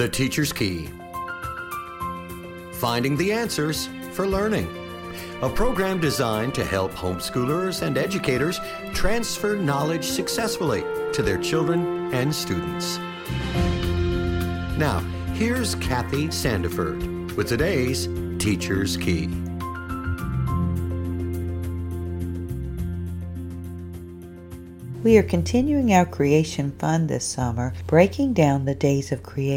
The Teacher's Key Finding the Answers for Learning. A program designed to help homeschoolers and educators transfer knowledge successfully to their children and students. Now, here's Kathy Sandiford with today's Teacher's Key. We are continuing our Creation Fund this summer, breaking down the days of creation.